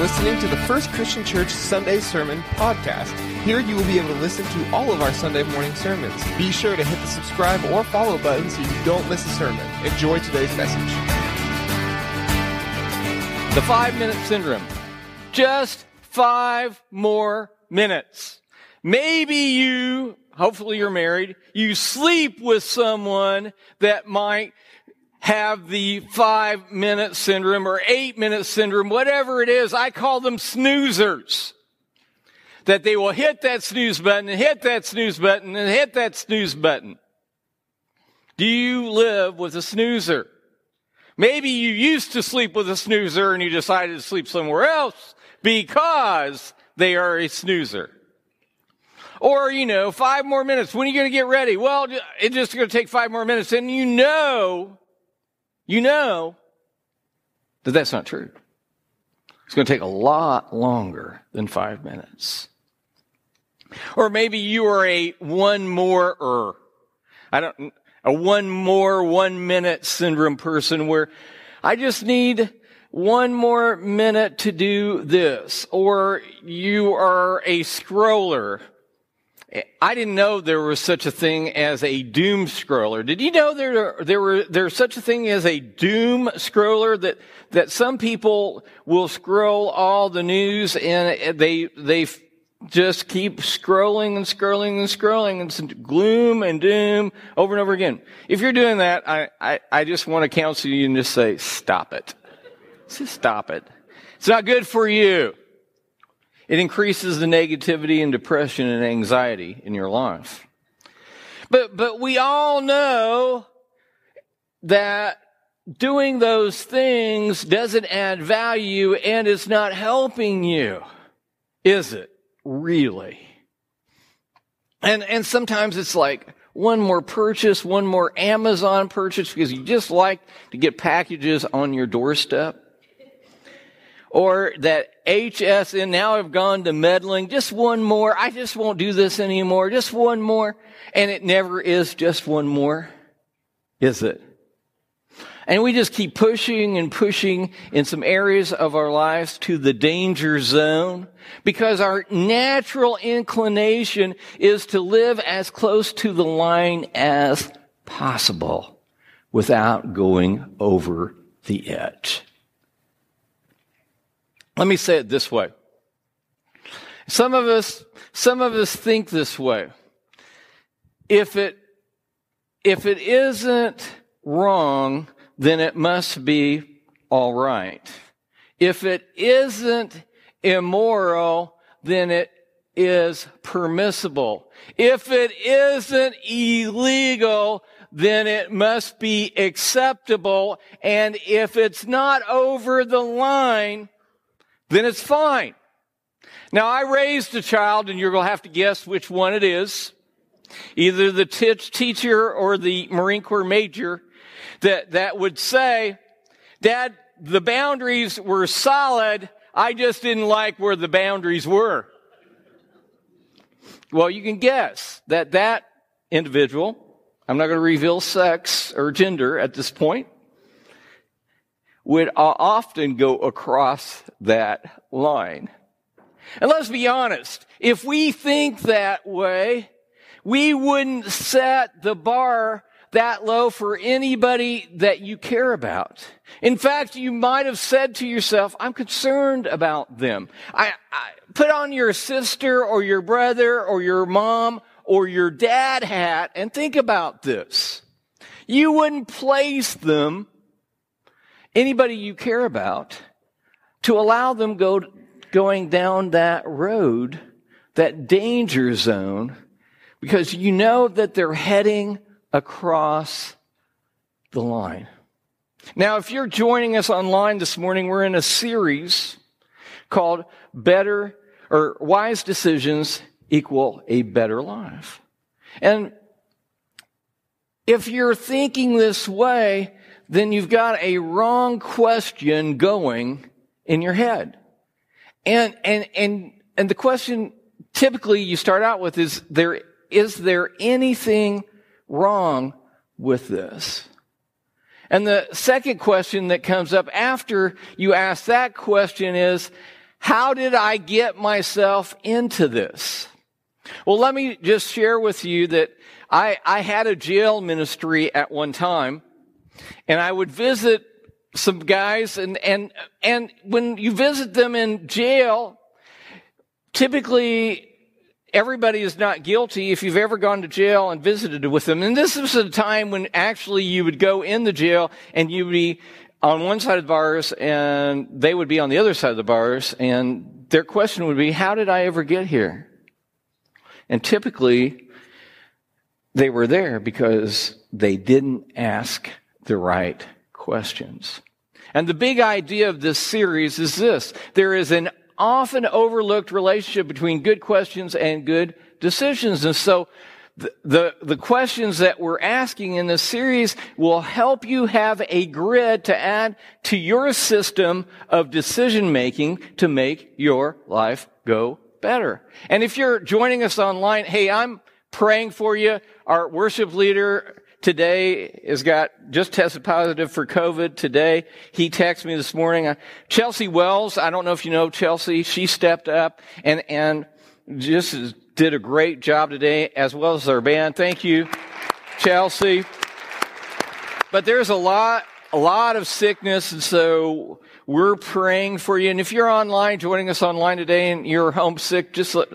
listening to the First Christian Church Sunday Sermon Podcast. Here you will be able to listen to all of our Sunday morning sermons. Be sure to hit the subscribe or follow button so you don't miss a sermon. Enjoy today's message. The five minute syndrome. Just five more minutes. Maybe you, hopefully you're married, you sleep with someone that might have the five minute syndrome or eight minute syndrome, whatever it is. I call them snoozers. That they will hit that snooze button and hit that snooze button and hit that snooze button. Do you live with a snoozer? Maybe you used to sleep with a snoozer and you decided to sleep somewhere else because they are a snoozer. Or, you know, five more minutes. When are you going to get ready? Well, it's just going to take five more minutes. And you know you know that that's not true. It's going to take a lot longer than five minutes. Or maybe you are a one more or I don't, a one more one minute syndrome person where I just need one more minute to do this. Or you are a scroller I didn't know there was such a thing as a doom scroller. Did you know there there were there's such a thing as a doom scroller that that some people will scroll all the news and they they just keep scrolling and scrolling and scrolling and gloom and doom over and over again. If you're doing that, I, I, I just want to counsel you and just say, stop it. Just stop it. It's not good for you. It increases the negativity and depression and anxiety in your life. But, but we all know that doing those things doesn't add value and it's not helping you. Is it? Really? And, and sometimes it's like one more purchase, one more Amazon purchase because you just like to get packages on your doorstep or that HSN now have gone to meddling. Just one more. I just won't do this anymore. Just one more. And it never is just one more, is it? And we just keep pushing and pushing in some areas of our lives to the danger zone because our natural inclination is to live as close to the line as possible without going over the edge. Let me say it this way. Some of us, some of us think this way. If it, if it isn't wrong, then it must be all right. If it isn't immoral, then it is permissible. If it isn't illegal, then it must be acceptable. And if it's not over the line, then it's fine. Now, I raised a child, and you're going to have to guess which one it is. Either the t- teacher or the Marine Corps major that, that would say, Dad, the boundaries were solid. I just didn't like where the boundaries were. Well, you can guess that that individual, I'm not going to reveal sex or gender at this point, would often go across that line. And let's be honest, if we think that way, we wouldn't set the bar that low for anybody that you care about. In fact, you might have said to yourself, I'm concerned about them. I, I put on your sister or your brother or your mom or your dad hat and think about this. You wouldn't place them anybody you care about, to allow them go going down that road, that danger zone, because you know that they're heading across the line. Now, if you're joining us online this morning, we're in a series called Better or Wise Decisions Equal a Better Life. And if you're thinking this way, then you've got a wrong question going in your head. And, and, and, and the question typically you start out with is there, is there anything wrong with this? And the second question that comes up after you ask that question is, How did I get myself into this? Well, let me just share with you that I, I had a jail ministry at one time and I would visit some guys and, and, and when you visit them in jail, typically everybody is not guilty if you've ever gone to jail and visited with them. And this was a time when actually you would go in the jail and you would be on one side of the bars and they would be on the other side of the bars and their question would be, how did I ever get here? And typically they were there because they didn't ask the right questions. And the big idea of this series is this. There is an often overlooked relationship between good questions and good decisions. And so the, the, the, questions that we're asking in this series will help you have a grid to add to your system of decision making to make your life go better. And if you're joining us online, hey, I'm praying for you. Our worship leader today has got just tested positive for COVID today. He texted me this morning. Uh, Chelsea Wells, I don't know if you know Chelsea, she stepped up and, and just did a great job today as well as our band. Thank you, Chelsea. But there's a lot, a lot of sickness and so we're praying for you. And if you're online, joining us online today and you're homesick, just let,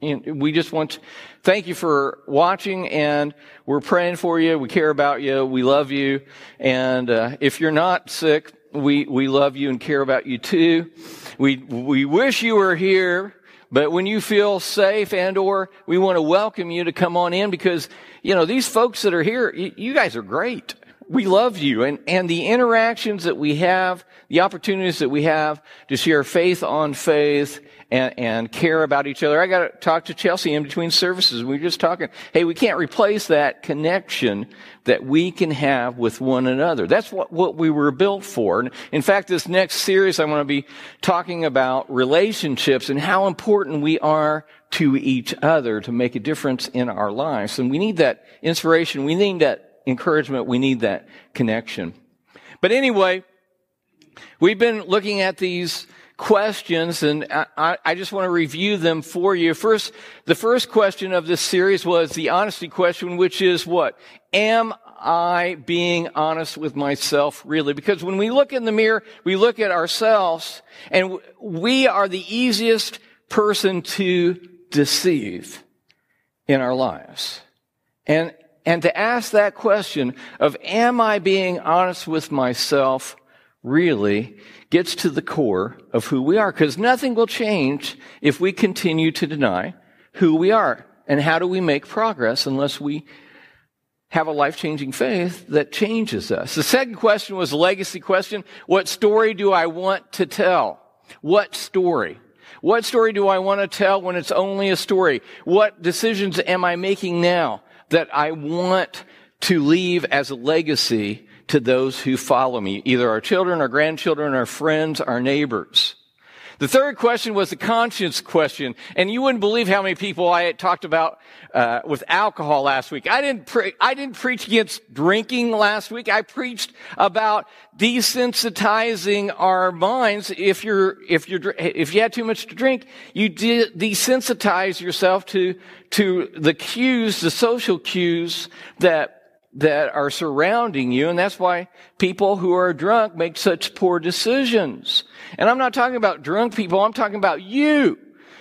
we just want to thank you for watching and we're praying for you. We care about you. We love you. And uh, if you're not sick, we, we love you and care about you too. We, we wish you were here, but when you feel safe and or we want to welcome you to come on in because, you know, these folks that are here, you guys are great. We love you and, and the interactions that we have, the opportunities that we have to share faith on faith and, and care about each other. I got to talk to Chelsea in between services. We were just talking. Hey, we can't replace that connection that we can have with one another. That's what, what we were built for. In fact, this next series, I want to be talking about relationships and how important we are to each other to make a difference in our lives. And we need that inspiration. We need that encouragement. We need that connection. But anyway, we've been looking at these questions and I, I, just want to review them for you. First, the first question of this series was the honesty question, which is what? Am I being honest with myself really? Because when we look in the mirror, we look at ourselves and we are the easiest person to deceive in our lives. And and to ask that question of, am I being honest with myself really gets to the core of who we are. Because nothing will change if we continue to deny who we are. And how do we make progress unless we have a life changing faith that changes us? The second question was a legacy question. What story do I want to tell? What story? What story do I want to tell when it's only a story? What decisions am I making now? That I want to leave as a legacy to those who follow me, either our children, our grandchildren, our friends, our neighbors. The third question was the conscience question, and you wouldn't believe how many people I had talked about uh, with alcohol last week. I didn't pre- I didn't preach against drinking last week. I preached about desensitizing our minds. If you're if you're if you had too much to drink, you de- desensitize yourself to to the cues, the social cues that that are surrounding you. And that's why people who are drunk make such poor decisions. And I'm not talking about drunk people. I'm talking about you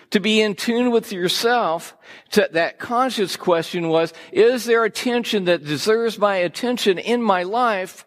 to be in tune with yourself. To, that conscious question was, is there attention that deserves my attention in my life?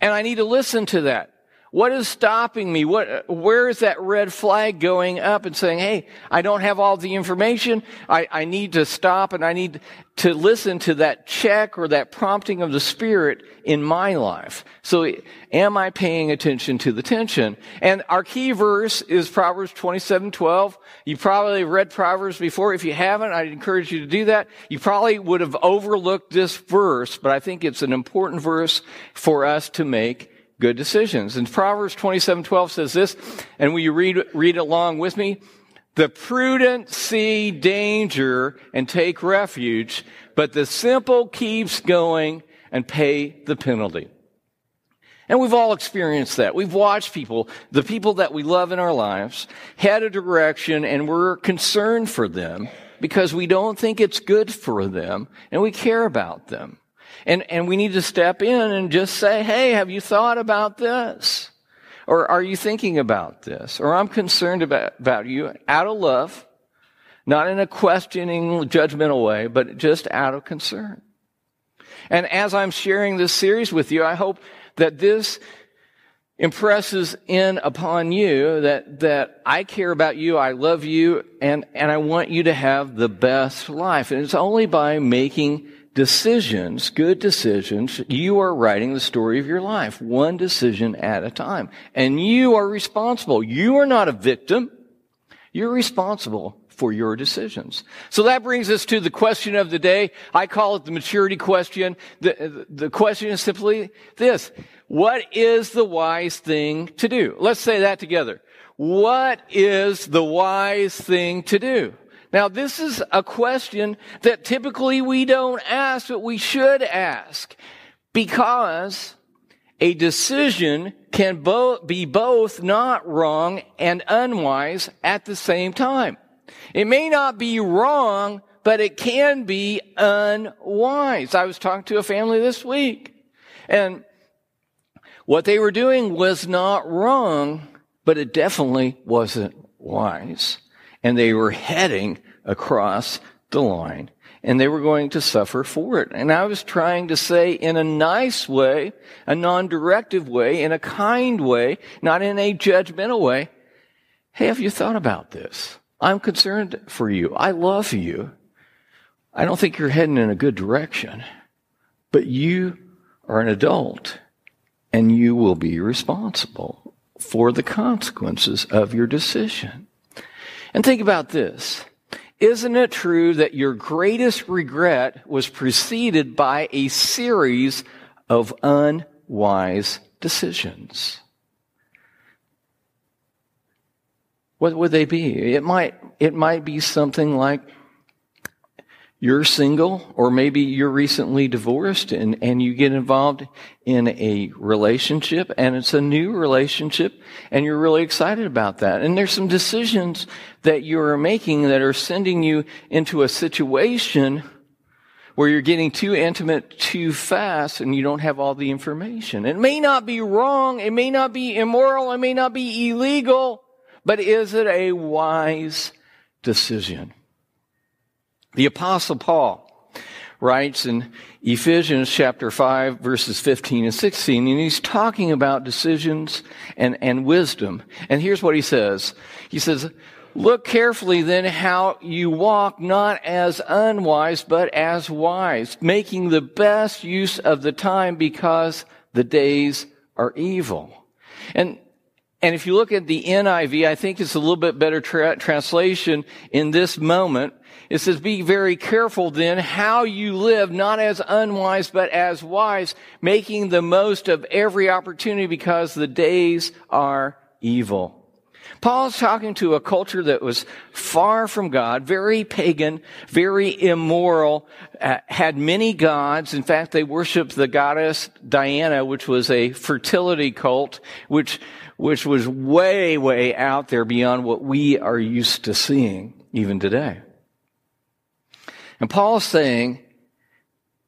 And I need to listen to that. What is stopping me? What, where is that red flag going up and saying, hey, I don't have all the information. I, I need to stop and I need to listen to that check or that prompting of the Spirit in my life. So am I paying attention to the tension? And our key verse is Proverbs 27, 12. You probably read Proverbs before. If you haven't, I'd encourage you to do that. You probably would have overlooked this verse, but I think it's an important verse for us to make good decisions. And Proverbs 27:12 says this, and will you read read along with me? The prudent see danger and take refuge, but the simple keeps going and pay the penalty. And we've all experienced that. We've watched people, the people that we love in our lives, head a direction and we're concerned for them because we don't think it's good for them and we care about them. And, and we need to step in and just say, hey, have you thought about this? Or are you thinking about this? Or I'm concerned about, about you out of love, not in a questioning, judgmental way, but just out of concern. And as I'm sharing this series with you, I hope that this impresses in upon you that, that I care about you, I love you, and, and I want you to have the best life. And it's only by making decisions, good decisions, you are writing the story of your life, one decision at a time. And you are responsible. You are not a victim. You're responsible for your decisions. So that brings us to the question of the day. I call it the maturity question. The, the question is simply this. What is the wise thing to do? Let's say that together. What is the wise thing to do? Now, this is a question that typically we don't ask, but we should ask because a decision can bo- be both not wrong and unwise at the same time. It may not be wrong, but it can be unwise. I was talking to a family this week and what they were doing was not wrong, but it definitely wasn't wise. And they were heading across the line and they were going to suffer for it. And I was trying to say in a nice way, a non-directive way, in a kind way, not in a judgmental way. Hey, have you thought about this? I'm concerned for you. I love you. I don't think you're heading in a good direction, but you are an adult and you will be responsible for the consequences of your decision. And think about this. Isn't it true that your greatest regret was preceded by a series of unwise decisions? What would they be? It might, it might be something like you're single or maybe you're recently divorced and, and you get involved in a relationship and it's a new relationship and you're really excited about that. And there's some decisions that you're making that are sending you into a situation where you're getting too intimate too fast and you don't have all the information. It may not be wrong. It may not be immoral. It may not be illegal, but is it a wise decision? The apostle Paul writes in Ephesians chapter 5 verses 15 and 16 and he's talking about decisions and, and wisdom. And here's what he says. He says, Look carefully then how you walk not as unwise, but as wise, making the best use of the time because the days are evil. And, and if you look at the NIV, I think it's a little bit better tra- translation in this moment it says, be very careful then how you live, not as unwise, but as wise, making the most of every opportunity because the days are evil. Paul's talking to a culture that was far from God, very pagan, very immoral, uh, had many gods. In fact, they worshiped the goddess Diana, which was a fertility cult, which, which was way, way out there beyond what we are used to seeing even today. And Paul's saying,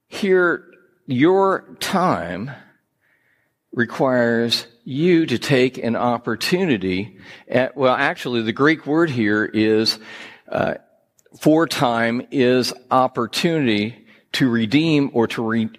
here, your time requires you to take an opportunity. At, well, actually, the Greek word here is, uh, for time is opportunity to redeem or to re-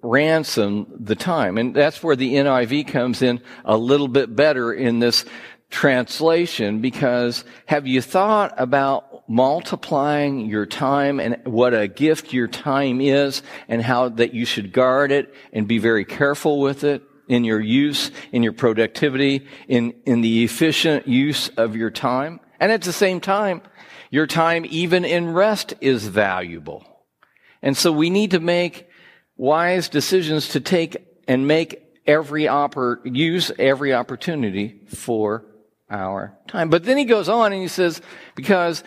ransom the time. And that's where the NIV comes in a little bit better in this translation because have you thought about multiplying your time and what a gift your time is and how that you should guard it and be very careful with it in your use, in your productivity, in, in the efficient use of your time. And at the same time, your time even in rest is valuable. And so we need to make wise decisions to take and make every oppor- use every opportunity for our time. But then he goes on and he says, because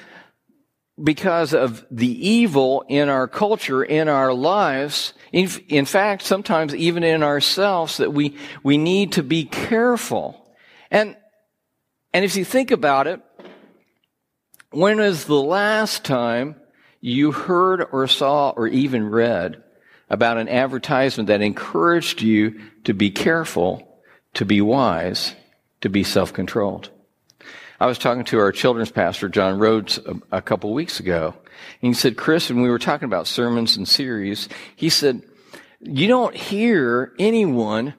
because of the evil in our culture, in our lives, in, in fact, sometimes even in ourselves, that we, we need to be careful. And, and if you think about it, when was the last time you heard or saw or even read about an advertisement that encouraged you to be careful, to be wise, to be self-controlled? I was talking to our children's pastor, John Rhodes, a, a couple weeks ago. And he said, Chris, when we were talking about sermons and series, he said, you don't hear anyone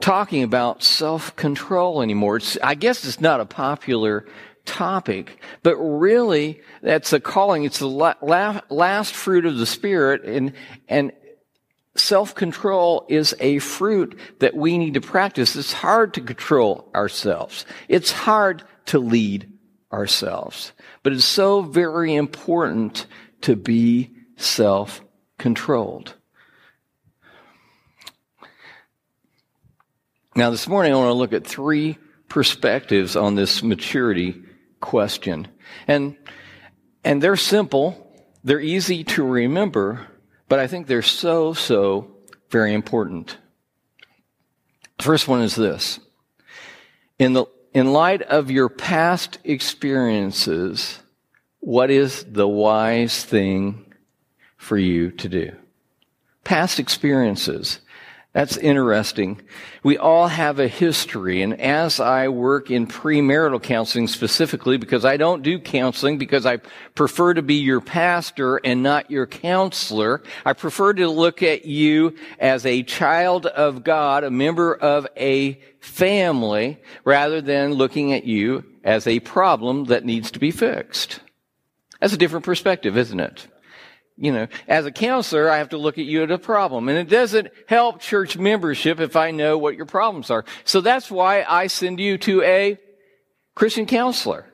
talking about self-control anymore. It's, I guess it's not a popular topic, but really that's a calling. It's the la- la- last fruit of the Spirit and, and self-control is a fruit that we need to practice. It's hard to control ourselves. It's hard to lead ourselves. But it's so very important to be self-controlled. Now, this morning I want to look at three perspectives on this maturity question. And, and they're simple. They're easy to remember, but I think they're so, so very important. First one is this. In the, in light of your past experiences, what is the wise thing for you to do? Past experiences. That's interesting. We all have a history, and as I work in premarital counseling specifically, because I don't do counseling because I prefer to be your pastor and not your counselor, I prefer to look at you as a child of God, a member of a family, rather than looking at you as a problem that needs to be fixed. That's a different perspective, isn't it? You know, as a counselor, I have to look at you at a problem. And it doesn't help church membership if I know what your problems are. So that's why I send you to a Christian counselor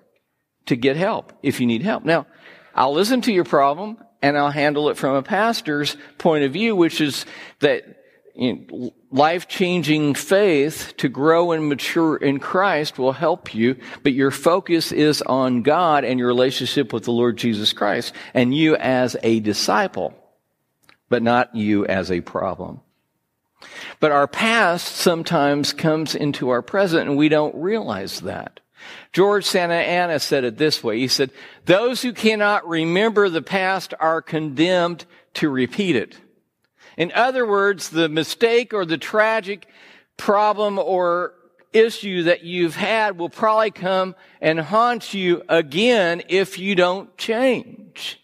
to get help if you need help. Now, I'll listen to your problem and I'll handle it from a pastor's point of view, which is that you know, life-changing faith to grow and mature in Christ will help you, but your focus is on God and your relationship with the Lord Jesus Christ and you as a disciple, but not you as a problem. But our past sometimes comes into our present and we don't realize that. George Santayana said it this way. He said, those who cannot remember the past are condemned to repeat it. In other words, the mistake or the tragic problem or issue that you've had will probably come and haunt you again if you don't change.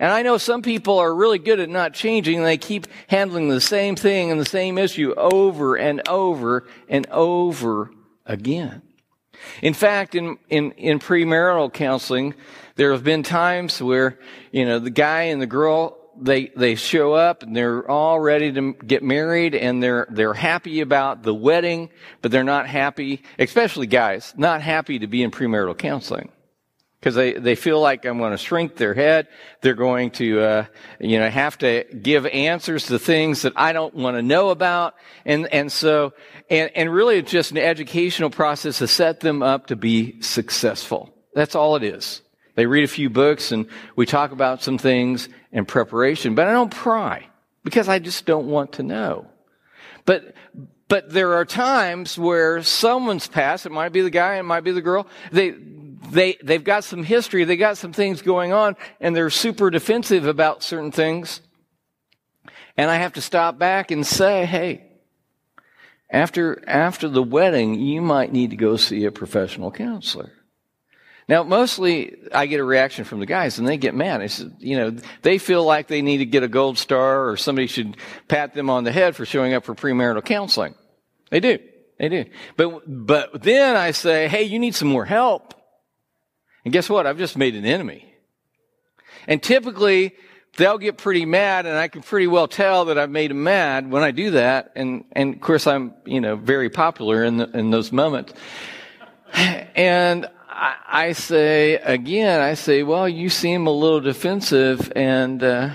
And I know some people are really good at not changing and they keep handling the same thing and the same issue over and over and over again. In fact, in, in, in premarital counseling, there have been times where, you know, the guy and the girl they they show up and they're all ready to get married and they're they're happy about the wedding, but they're not happy, especially guys, not happy to be in premarital counseling because they, they feel like I'm going to shrink their head. They're going to, uh, you know, have to give answers to things that I don't want to know about. And, and so, and, and really it's just an educational process to set them up to be successful. That's all it is. They read a few books and we talk about some things in preparation, but I don't pry because I just don't want to know. But, but there are times where someone's past, it might be the guy, it might be the girl, they, they, they've got some history, they got some things going on, and they're super defensive about certain things. And I have to stop back and say, hey, after, after the wedding, you might need to go see a professional counselor. Now, mostly I get a reaction from the guys and they get mad. I said, you know, they feel like they need to get a gold star or somebody should pat them on the head for showing up for premarital counseling. They do. They do. But, but then I say, hey, you need some more help. And guess what? I've just made an enemy. And typically they'll get pretty mad and I can pretty well tell that I've made them mad when I do that. And, and of course I'm, you know, very popular in, the, in those moments. And I, I, say again, I say, well, you seem a little defensive, and uh,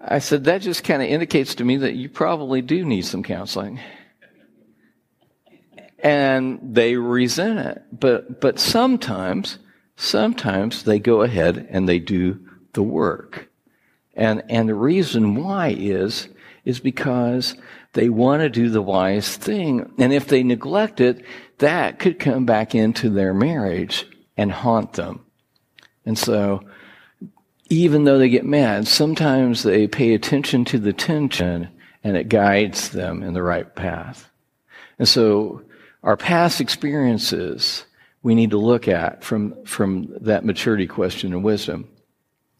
I said that just kind of indicates to me that you probably do need some counseling. And they resent it, but but sometimes, sometimes they go ahead and they do the work. And, and the reason why is, is because they want to do the wise thing. And if they neglect it, that could come back into their marriage and haunt them. And so, even though they get mad, sometimes they pay attention to the tension and it guides them in the right path. And so, our past experiences we need to look at from, from that maturity question and wisdom.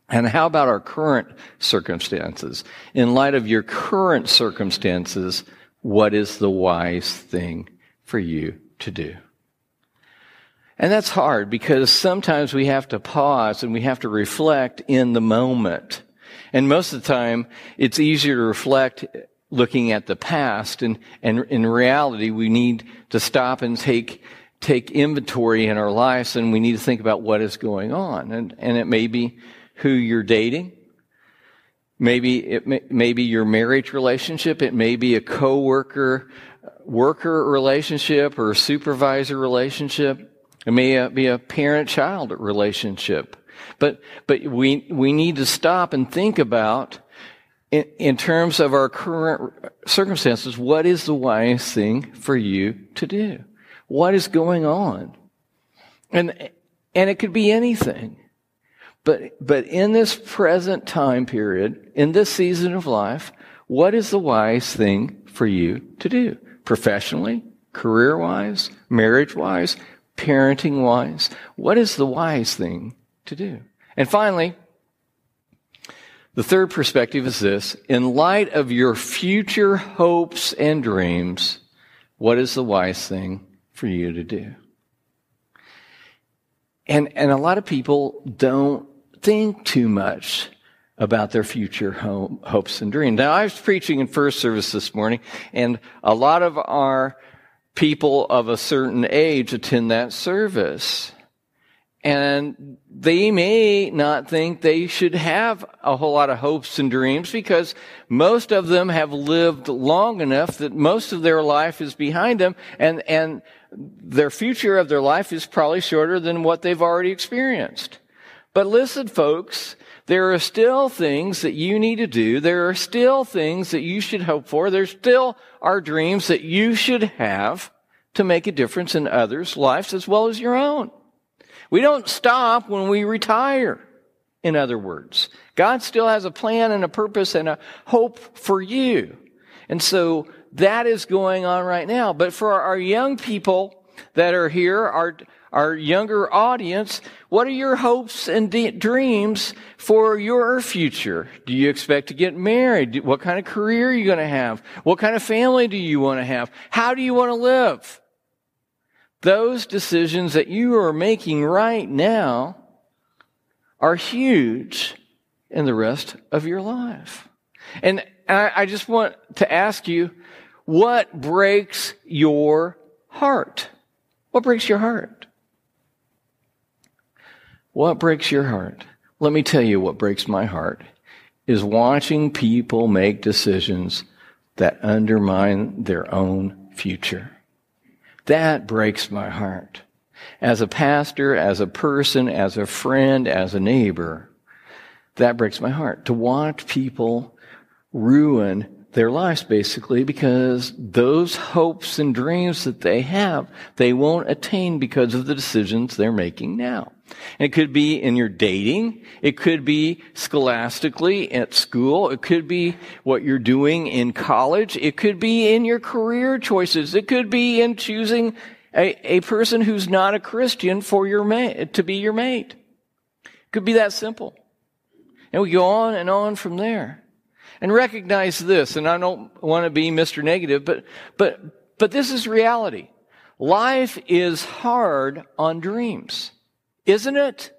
And how about our current circumstances? In light of your current circumstances, what is the wise thing for you to do? And that's hard because sometimes we have to pause and we have to reflect in the moment. And most of the time, it's easier to reflect looking at the past. And, and in reality, we need to stop and take take inventory in our lives and we need to think about what is going on. And, and it may be who you're dating. Maybe it may, maybe your marriage relationship. It may be a coworker, worker relationship or supervisor relationship. It may uh, be a parent-child relationship. But, but we, we need to stop and think about in, in terms of our current circumstances, what is the wise thing for you to do? what is going on. And, and it could be anything. But, but in this present time period, in this season of life, what is the wise thing for you to do? Professionally, career wise, marriage wise, parenting wise? What is the wise thing to do? And finally, the third perspective is this. In light of your future hopes and dreams, what is the wise thing for you to do. And, and a lot of people don't think too much about their future hopes and dreams. Now, I was preaching in first service this morning, and a lot of our people of a certain age attend that service. And they may not think they should have a whole lot of hopes and dreams because most of them have lived long enough that most of their life is behind them and, and their future of their life is probably shorter than what they've already experienced. But listen, folks, there are still things that you need to do. There are still things that you should hope for. There still are dreams that you should have to make a difference in others' lives as well as your own. We don't stop when we retire, in other words. God still has a plan and a purpose and a hope for you. And so that is going on right now. But for our young people that are here, our, our younger audience, what are your hopes and de- dreams for your future? Do you expect to get married? What kind of career are you going to have? What kind of family do you want to have? How do you want to live? Those decisions that you are making right now are huge in the rest of your life. And I, I just want to ask you, what breaks your heart? What breaks your heart? What breaks your heart? Let me tell you what breaks my heart is watching people make decisions that undermine their own future. That breaks my heart. As a pastor, as a person, as a friend, as a neighbor, that breaks my heart. To watch people ruin their lives basically because those hopes and dreams that they have, they won't attain because of the decisions they're making now. It could be in your dating. It could be scholastically at school. It could be what you're doing in college. It could be in your career choices. It could be in choosing a, a person who's not a Christian for your mate, to be your mate. It could be that simple. And we go on and on from there. And recognize this, and I don't want to be Mr. Negative, but, but, but this is reality. Life is hard on dreams, isn't it?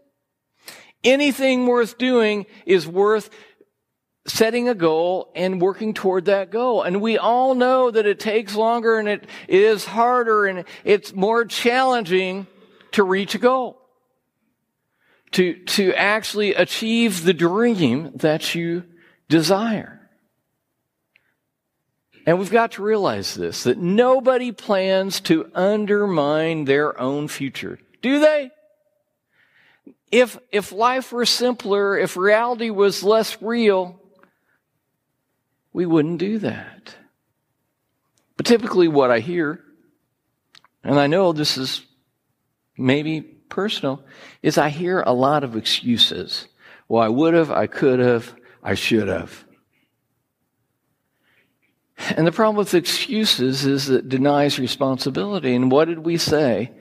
Anything worth doing is worth setting a goal and working toward that goal. And we all know that it takes longer and it is harder and it's more challenging to reach a goal. To, to actually achieve the dream that you desire. And we've got to realize this, that nobody plans to undermine their own future. Do they? If, if life were simpler, if reality was less real, we wouldn't do that. But typically, what I hear, and I know this is maybe personal, is I hear a lot of excuses. Well, I would have, I could have, I should have. And the problem with excuses is it denies responsibility. And what did we say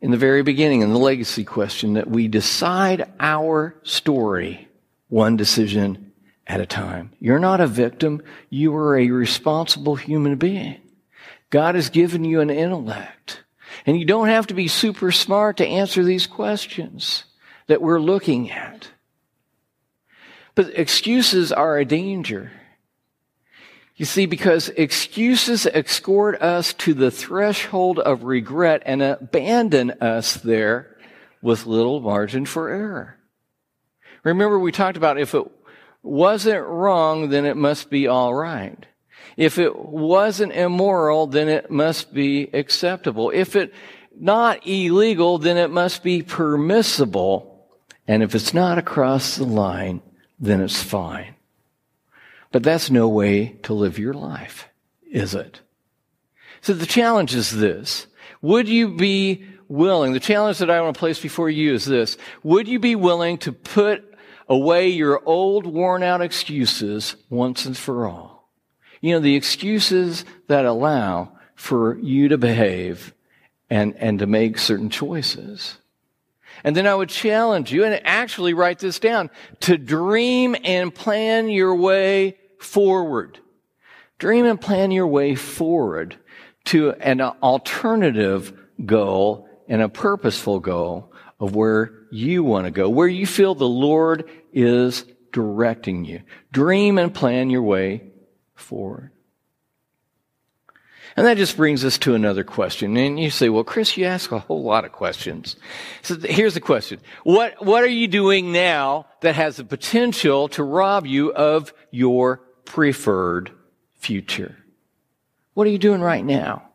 in the very beginning in the legacy question? That we decide our story one decision at a time. You're not a victim. You are a responsible human being. God has given you an intellect. And you don't have to be super smart to answer these questions that we're looking at. But excuses are a danger. You see, because excuses escort us to the threshold of regret and abandon us there with little margin for error. Remember, we talked about if it wasn't wrong, then it must be all right. If it wasn't immoral, then it must be acceptable. If it not illegal, then it must be permissible. And if it's not across the line, then it's fine. But that's no way to live your life, is it? So the challenge is this. Would you be willing, the challenge that I want to place before you is this. Would you be willing to put away your old worn out excuses once and for all? You know, the excuses that allow for you to behave and, and to make certain choices. And then I would challenge you, and actually write this down, to dream and plan your way forward. Dream and plan your way forward to an alternative goal and a purposeful goal of where you want to go, where you feel the Lord is directing you. Dream and plan your way forward. And that just brings us to another question. And you say, well, Chris, you ask a whole lot of questions. So here's the question. What, what are you doing now that has the potential to rob you of your preferred future? What are you doing right now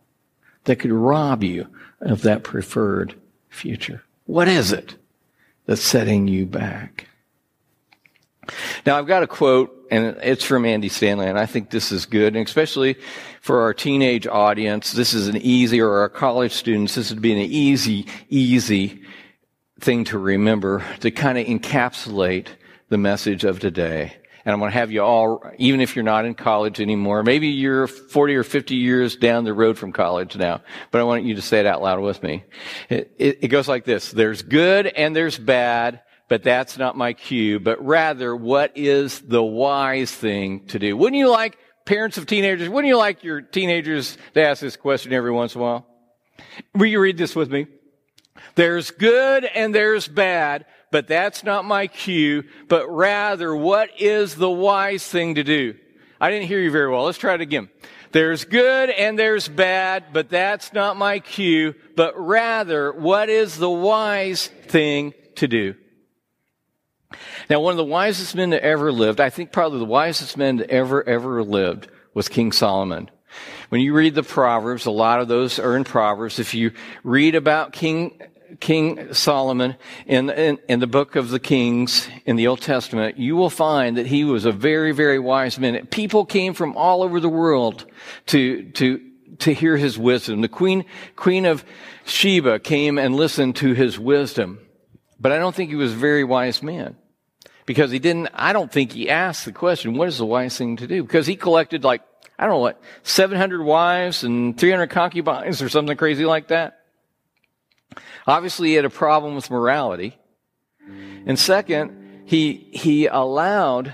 that could rob you of that preferred future? What is it that's setting you back? Now, I've got a quote, and it's from Andy Stanley, and I think this is good, and especially for our teenage audience, this is an easy, or our college students, this would be an easy, easy thing to remember to kind of encapsulate the message of today. And I'm going to have you all, even if you're not in college anymore, maybe you're 40 or 50 years down the road from college now, but I want you to say it out loud with me. It, it, it goes like this. There's good and there's bad, but that's not my cue, but rather what is the wise thing to do? Wouldn't you like parents of teenagers, wouldn't you like your teenagers to ask this question every once in a while? Will you read this with me? There's good and there's bad, but that's not my cue, but rather what is the wise thing to do? I didn't hear you very well. Let's try it again. There's good and there's bad, but that's not my cue, but rather what is the wise thing to do? Now, one of the wisest men that ever lived, I think probably the wisest man that ever, ever lived, was King Solomon. When you read the Proverbs, a lot of those are in Proverbs. If you read about King, King Solomon in, in, in, the book of the Kings in the Old Testament, you will find that he was a very, very wise man. People came from all over the world to, to, to hear his wisdom. The Queen, Queen of Sheba came and listened to his wisdom. But I don't think he was a very wise man because he didn't, I don't think he asked the question, what is the wise thing to do? Because he collected like, I don't know what, 700 wives and 300 concubines or something crazy like that. Obviously, he had a problem with morality. And second, he, he allowed,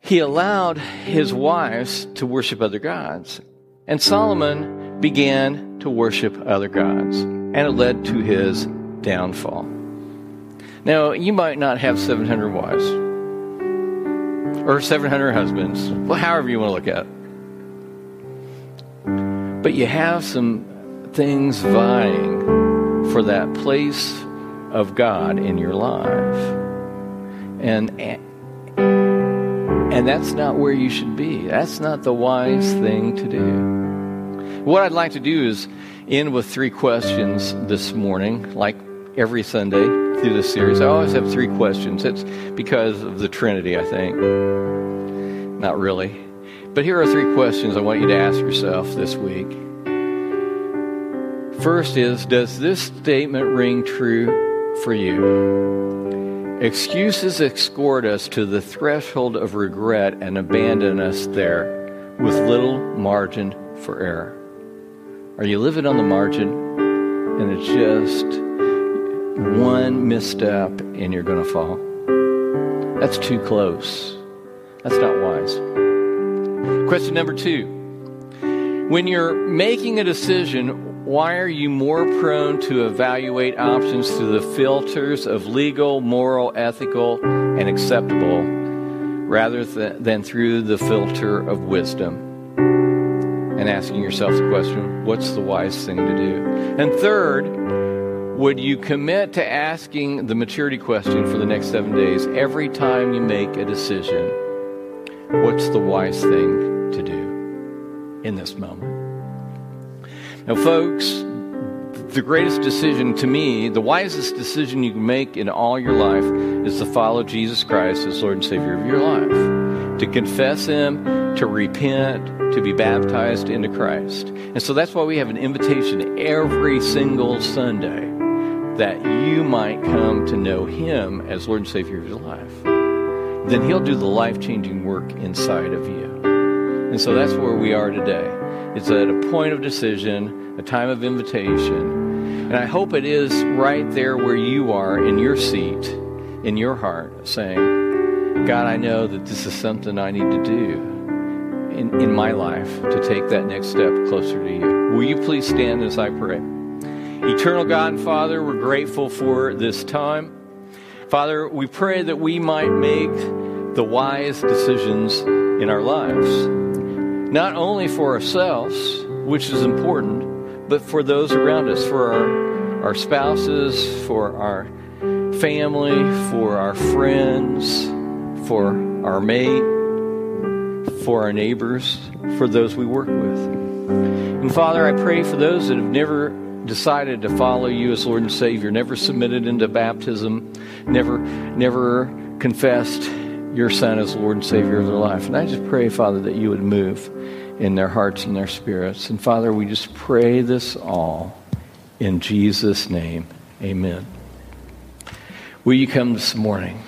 he allowed his wives to worship other gods. And Solomon began to worship other gods. And it led to his downfall. Now, you might not have 700 wives or 700 husbands, well, however you want to look at it. But you have some things vying for that place of God in your life. And and that's not where you should be. That's not the wise thing to do. What I'd like to do is end with three questions this morning, like every Sunday through this series. I always have three questions. It's because of the Trinity, I think. Not really. But here are three questions I want you to ask yourself this week. First is Does this statement ring true for you? Excuses escort us to the threshold of regret and abandon us there with little margin for error. Are you living on the margin and it's just one misstep and you're going to fall? That's too close. That's not wise. Question number two. When you're making a decision, why are you more prone to evaluate options through the filters of legal, moral, ethical, and acceptable rather th- than through the filter of wisdom? And asking yourself the question, what's the wise thing to do? And third, would you commit to asking the maturity question for the next seven days every time you make a decision? What's the wise thing to do in this moment? Now, folks, the greatest decision to me, the wisest decision you can make in all your life is to follow Jesus Christ as Lord and Savior of your life, to confess Him, to repent, to be baptized into Christ. And so that's why we have an invitation every single Sunday that you might come to know Him as Lord and Savior of your life. Then He'll do the life changing work inside of you. And so that's where we are today. It's at a point of decision, a time of invitation. And I hope it is right there where you are in your seat, in your heart, saying, God, I know that this is something I need to do in, in my life to take that next step closer to you. Will you please stand as I pray? Eternal God and Father, we're grateful for this time. Father, we pray that we might make the wise decisions in our lives not only for ourselves, which is important, but for those around us, for our, our spouses, for our family, for our friends, for our mate, for our neighbors, for those we work with. And Father, I pray for those that have never decided to follow you as Lord and Savior, never submitted into baptism, never never confessed your Son as Lord and Savior of their life. And I just pray, Father, that you would move in their hearts and their spirits. And Father, we just pray this all in Jesus' name. Amen. Will you come this morning?